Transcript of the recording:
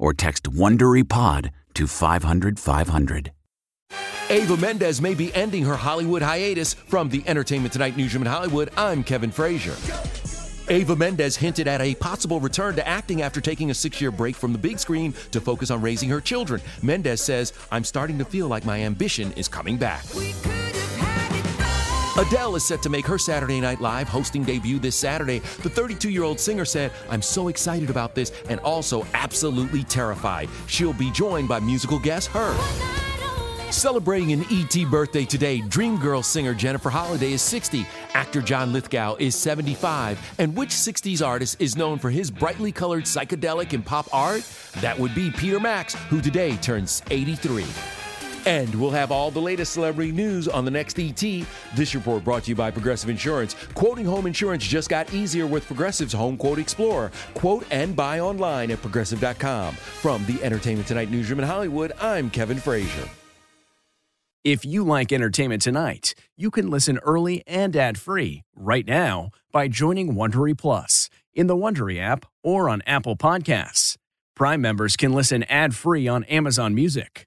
or text WonderyPod to 500, 500. Eva Mendes may be ending her Hollywood hiatus. From the Entertainment Tonight newsroom in Hollywood, I'm Kevin Frazier. Eva Mendes hinted at a possible return to acting after taking a six year break from the big screen to focus on raising her children. Mendes says, I'm starting to feel like my ambition is coming back. Adele is set to make her Saturday Night Live hosting debut this Saturday. The 32 year old singer said, I'm so excited about this and also absolutely terrified. She'll be joined by musical guest Her. Celebrating an ET birthday today, Dreamgirls singer Jennifer Holliday is 60, actor John Lithgow is 75, and which 60s artist is known for his brightly colored psychedelic and pop art? That would be Peter Max, who today turns 83. And we'll have all the latest celebrity news on the next ET. This report brought to you by Progressive Insurance. Quoting home insurance just got easier with Progressive's Home Quote Explorer. Quote and buy online at progressive.com. From the Entertainment Tonight newsroom in Hollywood, I'm Kevin Frazier. If you like entertainment tonight, you can listen early and ad-free right now by joining Wondery Plus in the Wondery app or on Apple Podcasts. Prime members can listen ad-free on Amazon Music.